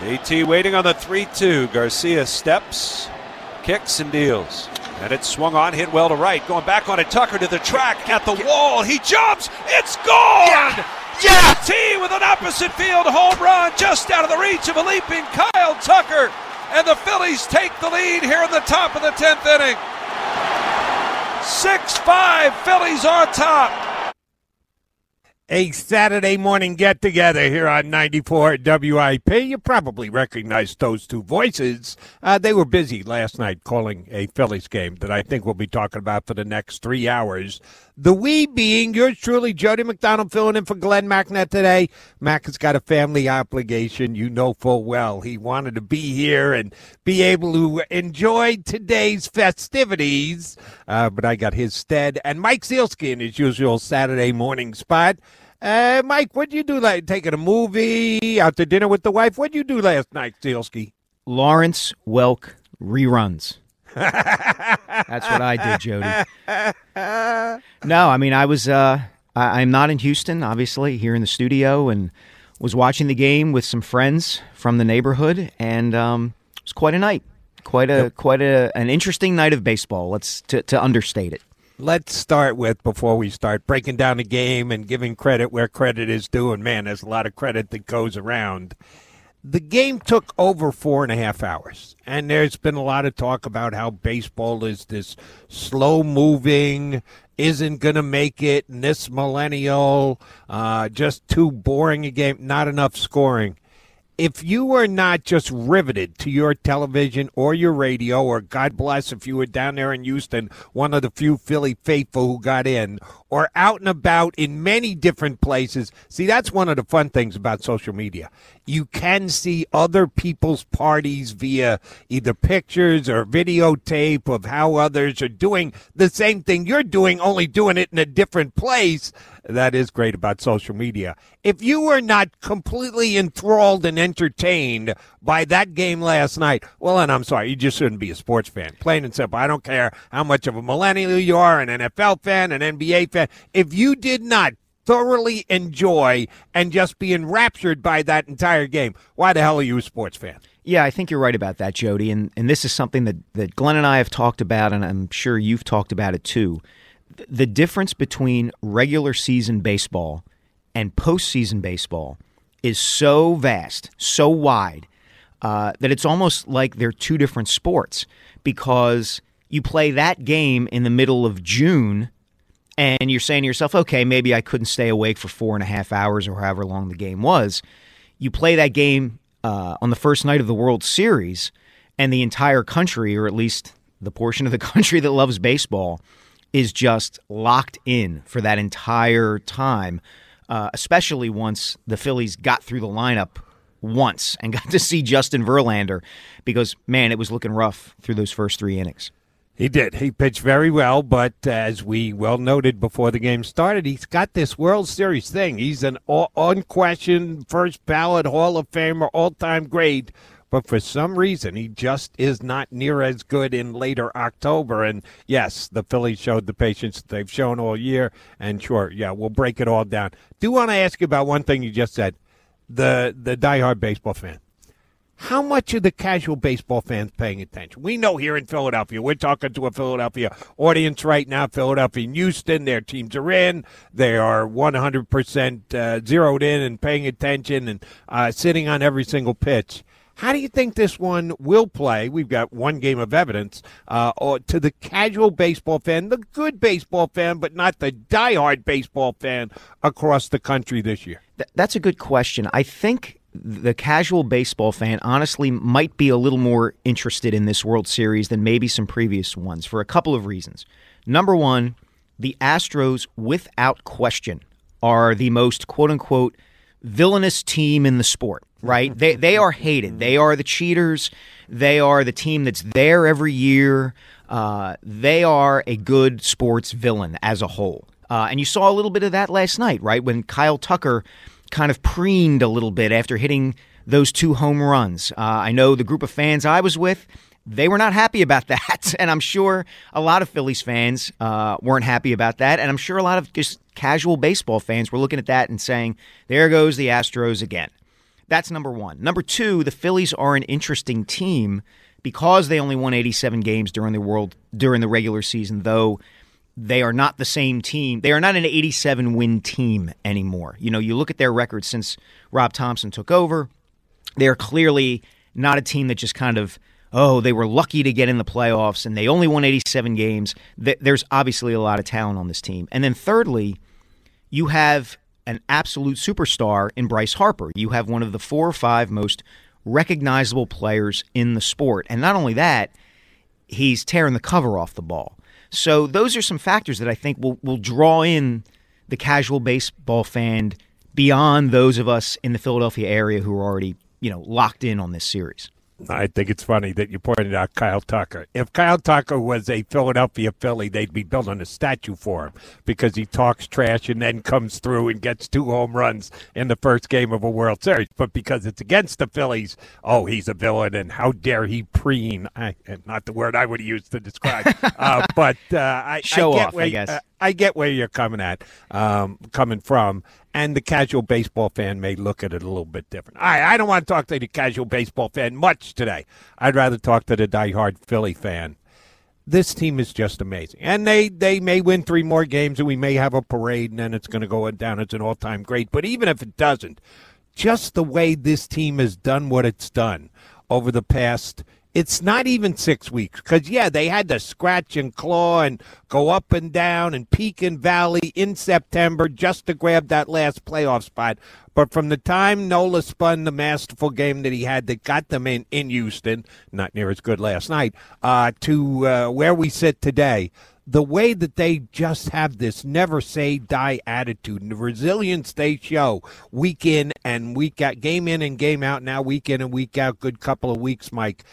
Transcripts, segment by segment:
JT waiting on the 3 2. Garcia steps, kicks, and deals. And it's swung on, hit well to right. Going back on it, Tucker to the track, at the wall. He jumps. It's gone! Yeah! yeah! T with an opposite field home run just out of the reach of a leaping Kyle Tucker. And the Phillies take the lead here in the top of the 10th inning. 6 5, Phillies on top a Saturday morning get together here on 94 WIP. You probably recognize those two voices. Uh, they were busy last night calling a Phillies game that I think we'll be talking about for the next three hours. The we being yours truly, Jody McDonald, filling in for Glenn Macnow today. Mac has got a family obligation. You know full well he wanted to be here and be able to enjoy today's festivities. Uh, but I got his stead. And Mike Sielski in his usual Saturday morning spot. Uh, Mike, what'd you do? Like taking a movie, out to dinner with the wife? What'd you do last night, Sielski? Lawrence Welk reruns. That's what I did, Jody. No, I mean I was. Uh, I, I'm not in Houston, obviously, here in the studio, and was watching the game with some friends from the neighborhood, and um, it was quite a night, quite a yep. quite a an interesting night of baseball. Let's to, to understate it let's start with before we start breaking down the game and giving credit where credit is due. And man, there's a lot of credit that goes around. The game took over four and a half hours, and there's been a lot of talk about how baseball is this slow moving, isn't going to make it, and this millennial, uh, just too boring a game, not enough scoring if you were not just riveted to your television or your radio, or God bless if you were down there in Houston, one of the few Philly faithful who got in, or out and about in many different places. See, that's one of the fun things about social media. You can see other people's parties via either pictures or videotape of how others are doing the same thing you're doing, only doing it in a different place that is great about social media. If you were not completely enthralled and entertained by that game last night, well, then I'm sorry, you just shouldn't be a sports fan. Plain and simple. I don't care how much of a millennial you are, an NFL fan, an NBA fan. If you did not thoroughly enjoy and just be enraptured by that entire game, why the hell are you a sports fan? Yeah, I think you're right about that, Jody. And and this is something that, that Glenn and I have talked about, and I'm sure you've talked about it too the difference between regular season baseball and postseason baseball is so vast, so wide, uh, that it's almost like they're two different sports because you play that game in the middle of June and you're saying to yourself, okay, maybe I couldn't stay awake for four and a half hours or however long the game was. You play that game uh, on the first night of the World Series, and the entire country, or at least the portion of the country that loves baseball, is just locked in for that entire time, uh, especially once the Phillies got through the lineup once and got to see Justin Verlander because, man, it was looking rough through those first three innings. He did. He pitched very well, but uh, as we well noted before the game started, he's got this World Series thing. He's an unquestioned first ballot Hall of Famer, all time great but for some reason he just is not near as good in later October. And yes, the Phillies showed the patience they've shown all year. And sure, yeah, we'll break it all down. Do want to ask you about one thing you just said, the the diehard baseball fan. How much are the casual baseball fans paying attention? We know here in Philadelphia, we're talking to a Philadelphia audience right now, Philadelphia and Houston, their teams are in. They are 100% uh, zeroed in and paying attention and uh, sitting on every single pitch. How do you think this one will play? We've got one game of evidence uh, to the casual baseball fan, the good baseball fan, but not the diehard baseball fan across the country this year. Th- that's a good question. I think the casual baseball fan honestly might be a little more interested in this World Series than maybe some previous ones for a couple of reasons. Number one, the Astros, without question, are the most quote unquote villainous team in the sport, right? they, they are hated. They are the cheaters. They are the team that's there every year. Uh, they are a good sports villain as a whole. Uh, and you saw a little bit of that last night, right? When Kyle Tucker kind of preened a little bit after hitting those two home runs. Uh, I know the group of fans I was with, they were not happy about that. And I'm sure a lot of Phillies fans uh, weren't happy about that. And I'm sure a lot of just casual baseball fans were looking at that and saying, there goes the Astros again. That's number one. Number two, the Phillies are an interesting team because they only won 87 games during the world during the regular season, though they are not the same team. They are not an 87 win team anymore. You know, you look at their record since Rob Thomson took over, they are clearly not a team that just kind of, oh, they were lucky to get in the playoffs and they only won 87 games. There's obviously a lot of talent on this team. And then thirdly, you have an absolute superstar in Bryce Harper. You have one of the four or five most recognizable players in the sport. And not only that, he's tearing the cover off the ball. So those are some factors that I think will will draw in the casual baseball fan beyond those of us in the Philadelphia area who are already, you know, locked in on this series. I think it's funny that you pointed out Kyle Tucker. If Kyle Tucker was a Philadelphia Philly, they'd be building a statue for him because he talks trash and then comes through and gets two home runs in the first game of a World Series. But because it's against the Phillies, oh, he's a villain and how dare he preen? I, not the word I would use to describe. uh, but uh, I, Show I get off, I guess. Uh, I get where you're coming at, um, coming from, and the casual baseball fan may look at it a little bit different. I, I don't want to talk to the casual baseball fan much today. I'd rather talk to the diehard Philly fan. This team is just amazing, and they they may win three more games, and we may have a parade, and then it's going to go down as an all time great. But even if it doesn't, just the way this team has done what it's done over the past it's not even six weeks because yeah they had to scratch and claw and go up and down and peak and valley in september just to grab that last playoff spot but from the time nola spun the masterful game that he had that got them in in houston not near as good last night uh, to uh, where we sit today the way that they just have this never say die attitude and the resilience they show week in and week out, game in and game out, now week in and week out, good couple of weeks, Mike.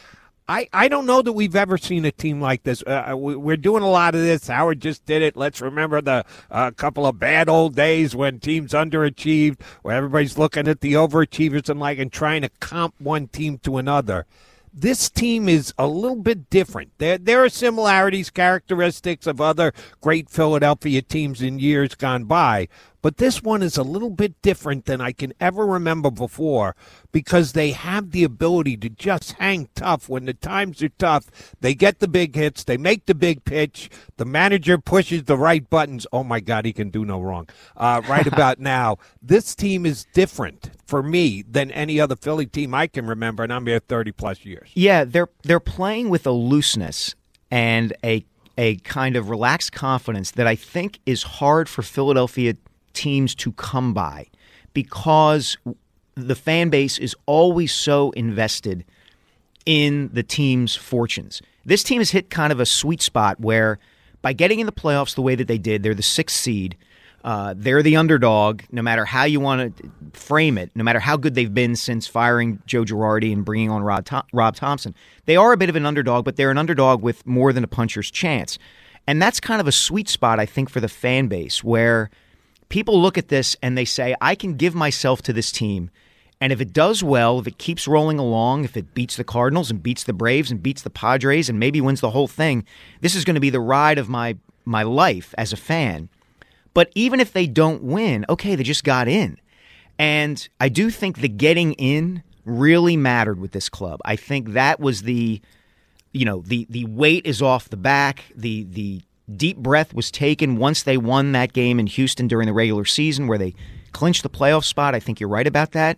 I, I don't know that we've ever seen a team like this. Uh, uh we, are doing a lot of this. Howard just did it. Let's remember the uh, couple of bad old days when teams underachieved, where everybody's looking at the overachievers and like and trying to comp one team to another this team is a little bit different. There, there are similarities, characteristics of other great Philadelphia teams in years gone by, but this one is a little bit different than I can ever remember before because they have the ability to just hang tough when the times are tough. They get the big hits, they make the big pitch, the manager pushes the right buttons. Oh my God, he can do no wrong. Uh, right about now, this team is different for me than any other Philly team I can remember, and I'm here 30 plus years. Yeah, they're they're playing with a looseness and a a kind of relaxed confidence that I think is hard for Philadelphia teams to come by because the fan base is always so invested in the team's fortunes. This team has hit kind of a sweet spot where by getting in the playoffs the way that they did, they're the sixth seed. Uh, they're the underdog, no matter how you want to frame it, no matter how good they've been since firing Joe Girardi and bringing on Rob, Rob Thomson. They are a bit of an underdog, but they're an underdog with more than a puncher's chance. And that's kind of a sweet spot, I think, for the fan base, where – people look at this and they say, I can give myself to this team. And if it does well, if it keeps rolling along, if it beats the Cardinals and beats the Braves and beats the Padres and maybe wins the whole thing, this is going to be the ride of my my life as a fan. But even if they don't win, okay, they just got in. And I do think the getting in really mattered with this club. I think that was the you know, the the weight is off the back. The the deep breath was taken once they won that game in Houston during the regular season where they clinched the playoff spot. I think you're right about that.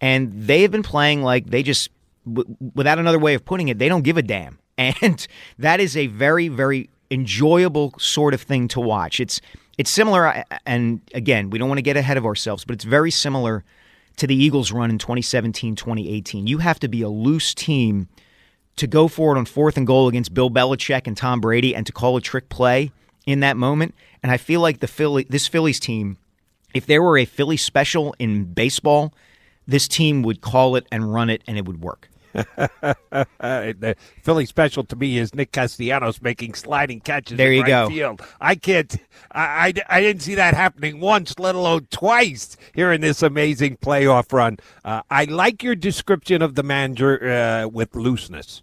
And they have been playing like they just w- without another way of putting it, they don't give a damn. And that is a very very enjoyable sort of thing to watch. It's it's similar and again, we don't want to get ahead of ourselves, but it's very similar to the Eagles run in 2017, 2018. You have to be a loose team to go for it on fourth and goal against Bill Belichick and Tom Brady and to call a trick play in that moment. And I feel like the Philly, this Phillies team, if there were a Philly special in baseball, this team would call it and run it, and it would work. the Philly special to me is Nick Castellanos making sliding catches. There you right go. Field. I can't. I, I, I, didn't see that happening once, let alone twice here in this amazing playoff run. Uh, I like your description of the manager uh, with looseness.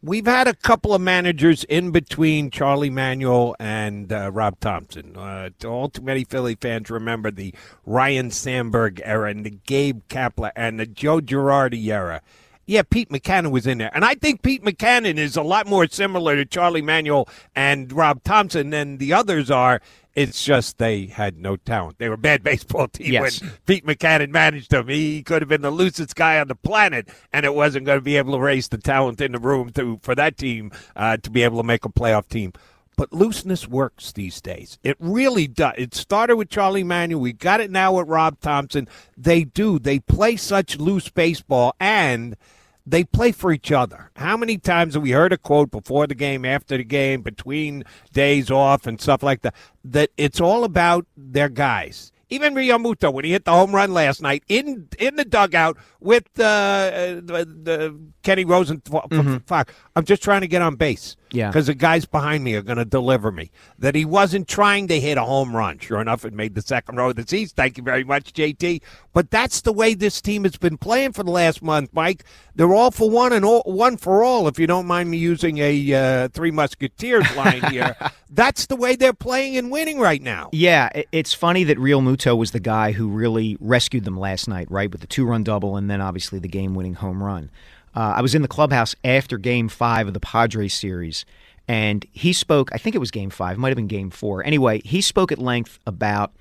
We've had a couple of managers in between Charlie Manuel and uh, Rob Thomson. Uh, all too many Philly fans remember the Ryne Sandberg era and the Gabe Kapler and the Joe Girardi era yeah, Pete Mackanin was in there. And I think Pete Mackanin is a lot more similar to Charlie Manuel and Rob Thomson than the others are. It's just they had no talent. They were a bad baseball team yes. when Pete Mackanin managed them. He could have been the loosest guy on the planet, and it wasn't going to be able to raise the talent in the room to for that team uh, to be able to make a playoff team. But looseness works these days. It really does. It started with Charlie Manuel. We got it now with Rob Thomson. They do. They play such loose baseball and – they play for each other. How many times have we heard a quote before the game, after the game, between days off and stuff like that? That it's all about their guys. Even Realmuto, when he hit the home run last night in in the dugout with uh, the, the Kenny Rosenthal, mm-hmm. I'm just trying to get on base. Yeah. Because the guys behind me are going to deliver me. That he wasn't trying to hit a home run. Sure enough, it made the second row of the seats. Thank you very much, JT. But that's the way this team has been playing for the last month, Mike. They're all for one and all, one for all, if you don't mind me using a uh, Three Musketeers line here. that's the way they're playing and winning right now. Yeah, it's funny that Realmuto was the guy who really rescued them last night, right? With the two run double and then obviously the game winning home run. Uh, I was in the clubhouse after Game Five of the Padres series, and he spoke. I think it was Game Five, might have been Game Four. Anyway, he spoke at length about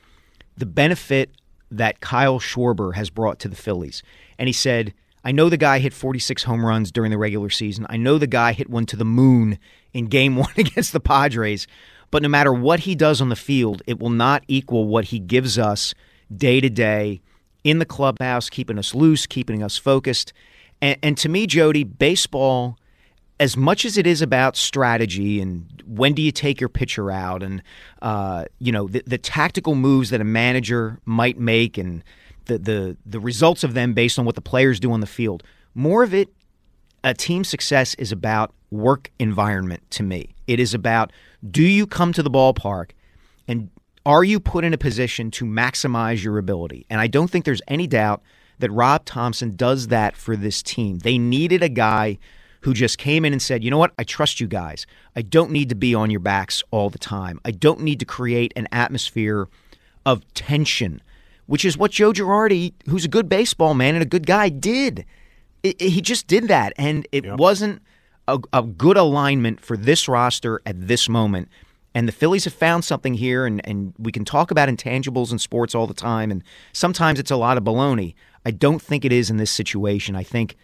the benefit that Kyle Schwarber has brought to the Phillies, and he said. I know the guy hit 46 home runs during the regular season. I know the guy hit one to the moon in game one against the Padres. But no matter what he does on the field, it will not equal what he gives us day to day in the clubhouse, keeping us loose, keeping us focused. And, and to me, Jody, baseball, as much as it is about strategy and when do you take your pitcher out and, uh, you know, the, the tactical moves that a manager might make and the, the, the results of them based on what the players do on the field, more of it, a team success is about work environment to me. It is about do you come to the ballpark and are you put in a position to maximize your ability? And I don't think there's any doubt that Rob Thomson does that for this team. They needed a guy who just came in and said, you know what, I trust you guys. I don't need to be on your backs all the time. I don't need to create an atmosphere of tension, which is what Joe Girardi, who's a good baseball man and a good guy, did. It, it, he just did that, and it yep. wasn't a, a good alignment for this roster at this moment. And the Phillies have found something here, and, and we can talk about intangibles in sports all the time, and sometimes it's a lot of baloney. I don't think it is in this situation. I think,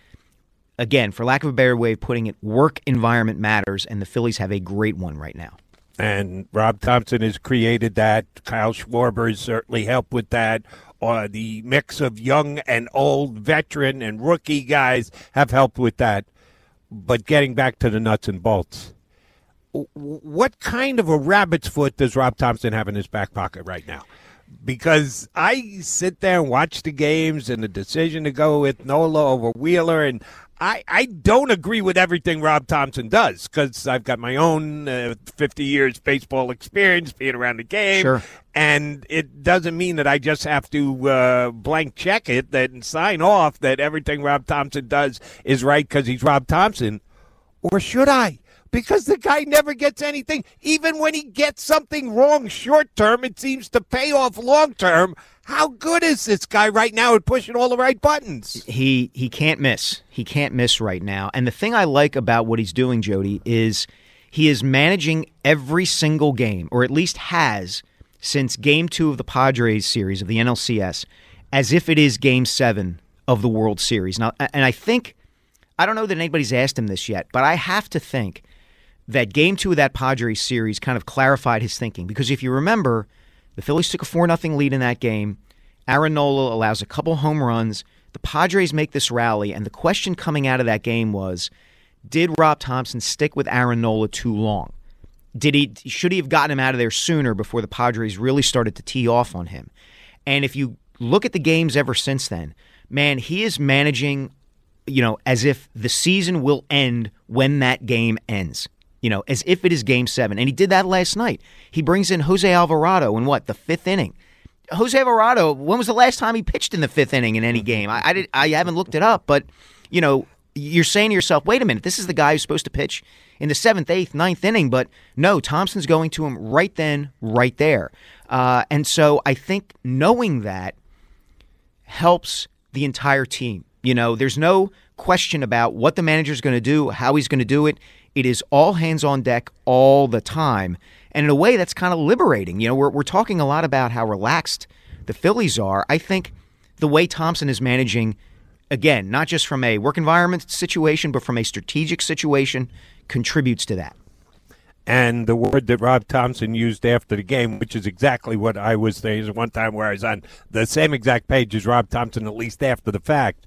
again, for lack of a better way of putting it, work environment matters, and the Phillies have a great one right now. And Rob Thomson has created that. Kyle Schwarber has certainly helped with that. Uh, the mix of young and old, veteran and rookie guys have helped with that. But getting back to the nuts and bolts, what kind of a rabbit's foot does Rob Thomson have in his back pocket right now? Because I sit there and watch the games and the decision to go with Nola over Wheeler, and I, I don't agree with everything Rob Thomson does because I've got my own uh, 50 years baseball experience being around the game. Sure. And it doesn't mean that I just have to uh, blank check it that and sign off that everything Rob Thomson does is right because he's Rob Thomson. Or should I? Because the guy never gets anything. Even when he gets something wrong short term, it seems to pay off long term. How good is this guy right now at pushing all the right buttons? He he can't miss. He can't miss right now. And the thing I like about what he's doing, Jody, is he is managing every single game, or at least has since game two of the Padres series of the NLCS, as if it is game seven of the World Series. Now and I think I don't know that anybody's asked him this yet, but I have to think that game two of that Padres series kind of clarified his thinking. Because if you remember, the Phillies took a 4 0 lead in that game. Aaron Nola allows a couple home runs. The Padres make this rally, and the question coming out of that game was Did Rob Thomson stick with Aaron Nola too long? Did he should he have gotten him out of there sooner before the Padres really started to tee off on him? And if you look at the games ever since then, man, he is managing you know, as if the season will end when that game ends. You know, as if it is game seven. And he did that last night. He brings in Jose Alvarado in what, the fifth inning. Jose Alvarado, when was the last time he pitched in the fifth inning in any game? I, I, did, I haven't looked it up, but, you know, you're saying to yourself, wait a minute, this is the guy who's supposed to pitch in the seventh, eighth, ninth inning, but no, Thomson's going to him right then, right there. Uh, and so I think knowing that helps the entire team. You know, there's no question about what the manager's going to do, how he's going to do it. It is all hands on deck all the time. And in a way, that's kind of liberating. You know, we're, we're talking a lot about how relaxed the Phillies are. I think the way Thomson is managing, again, not just from a work environment situation, but from a strategic situation, contributes to that. And the word that Rob Thomson used after the game, which is exactly what I was saying, is one time where I was on the same exact page as Rob Thomson, at least after the fact,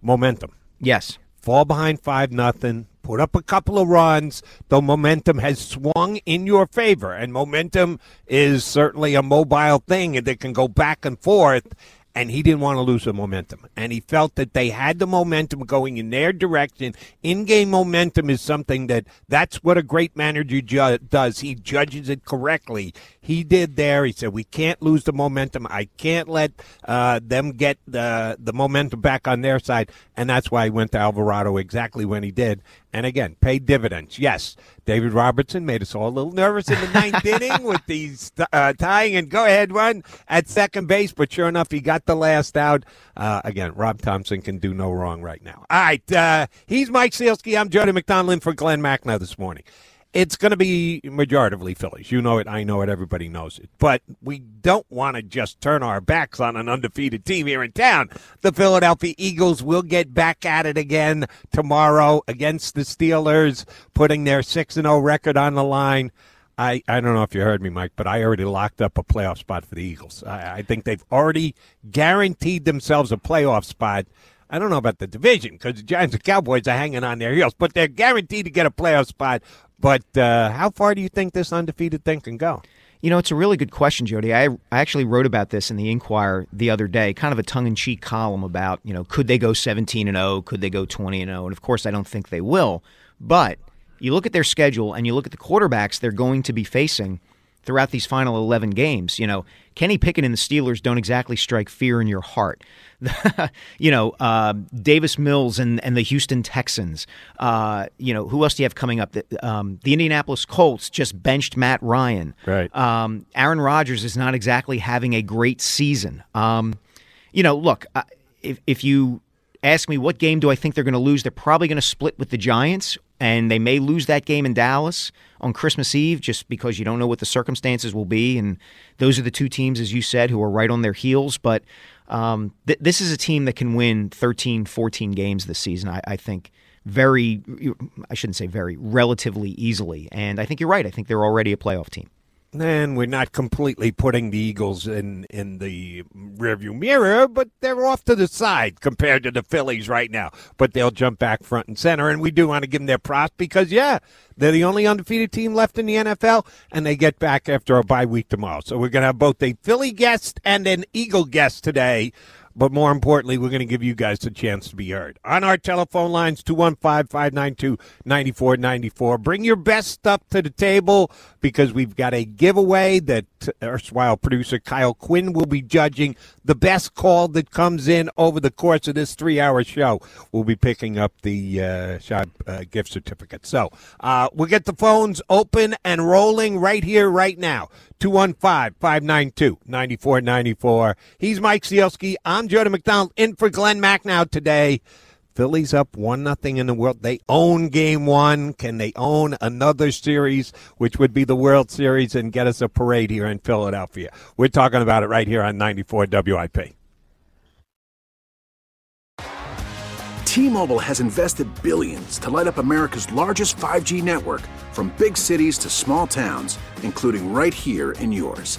momentum. Yes. Fall behind 5 nothing. Put up a couple of runs. The momentum has swung in your favor, and momentum is certainly a mobile thing that can go back and forth and he didn't want to lose the momentum. And he felt that they had the momentum going in their direction. In-game momentum is something that that's what a great manager ju- does. He judges it correctly. He did there. He said, "We can't lose the momentum. I can't let uh, them get the the momentum back on their side." And that's why he went to Alvarado exactly when he did. And again, paid dividends. Yes, David Robertson made us all a little nervous in the ninth inning with these uh, tying and go ahead run at second base, but sure enough, he got the last out. Uh, again, Rob Thomson can do no wrong right now. All right, uh, he's Mike Sielski. I'm Jody McDonald for Glenn Macnow this morning it's going to be majoritively Phillies. You know it. I know it. Everybody knows it. But we don't want to just turn our backs on an undefeated team here in town. The Philadelphia Eagles will get back at it again tomorrow against the Steelers, putting their 6 0 record on the line. I, I don't know if you heard me, Mike, but I already locked up a playoff spot for the Eagles. I, I think they've already guaranteed themselves a playoff spot. I don't know about the division because the Giants and Cowboys are hanging on their heels, but they're guaranteed to get a playoff spot but uh, how far do you think this undefeated thing can go? You know, it's a really good question, Jody. I, I actually wrote about this in the Inquirer the other day, kind of a tongue in cheek column about, you know, could they go 17 and 0? Could they go 20 and 0? And of course, I don't think they will. But you look at their schedule and you look at the quarterbacks they're going to be facing throughout these final 11 games. You know, Kenny Pickett and the Steelers don't exactly strike fear in your heart. you know, uh, Davis Mills and, and the Houston Texans. Uh, you know, who else do you have coming up? The, um, the Indianapolis Colts just benched Matt Ryan. Right. Um, Aaron Rodgers is not exactly having a great season. Um, you know, look, if, if you ask me what game do I think they're going to lose, they're probably going to split with the Giants, and they may lose that game in Dallas on Christmas Eve just because you don't know what the circumstances will be. And those are the two teams, as you said, who are right on their heels. But um, th- this is a team that can win 13, 14 games this season, I, I think very, I shouldn't say very, relatively easily. And I think you're right. I think they're already a playoff team. And we're not completely putting the Eagles in, in the rearview mirror, but they're off to the side compared to the Phillies right now. But they'll jump back front and center, and we do want to give them their props because, yeah, they're the only undefeated team left in the NFL, and they get back after a bye week tomorrow. So we're going to have both a Philly guest and an Eagle guest today but more importantly, we're going to give you guys a chance to be heard. On our telephone lines, 215 592 9494. Bring your best stuff to the table because we've got a giveaway that erstwhile producer Kyle Quinn will be judging the best call that comes in over the course of this three-hour show. We'll be picking up the uh, uh, gift certificate. So uh, we'll get the phones open and rolling right here, right now. 215-592-9494. He's Mike Sielski. I'm Jody McDonald in for Glenn Macnow today. Phillies up one nothing in the world. They own game one. Can they own another series, which would be the World Series, and get us a parade here in Philadelphia? We're talking about it right here on 94 WIP. T-Mobile has invested billions to light up America's largest 5G network from big cities to small towns, including right here in yours.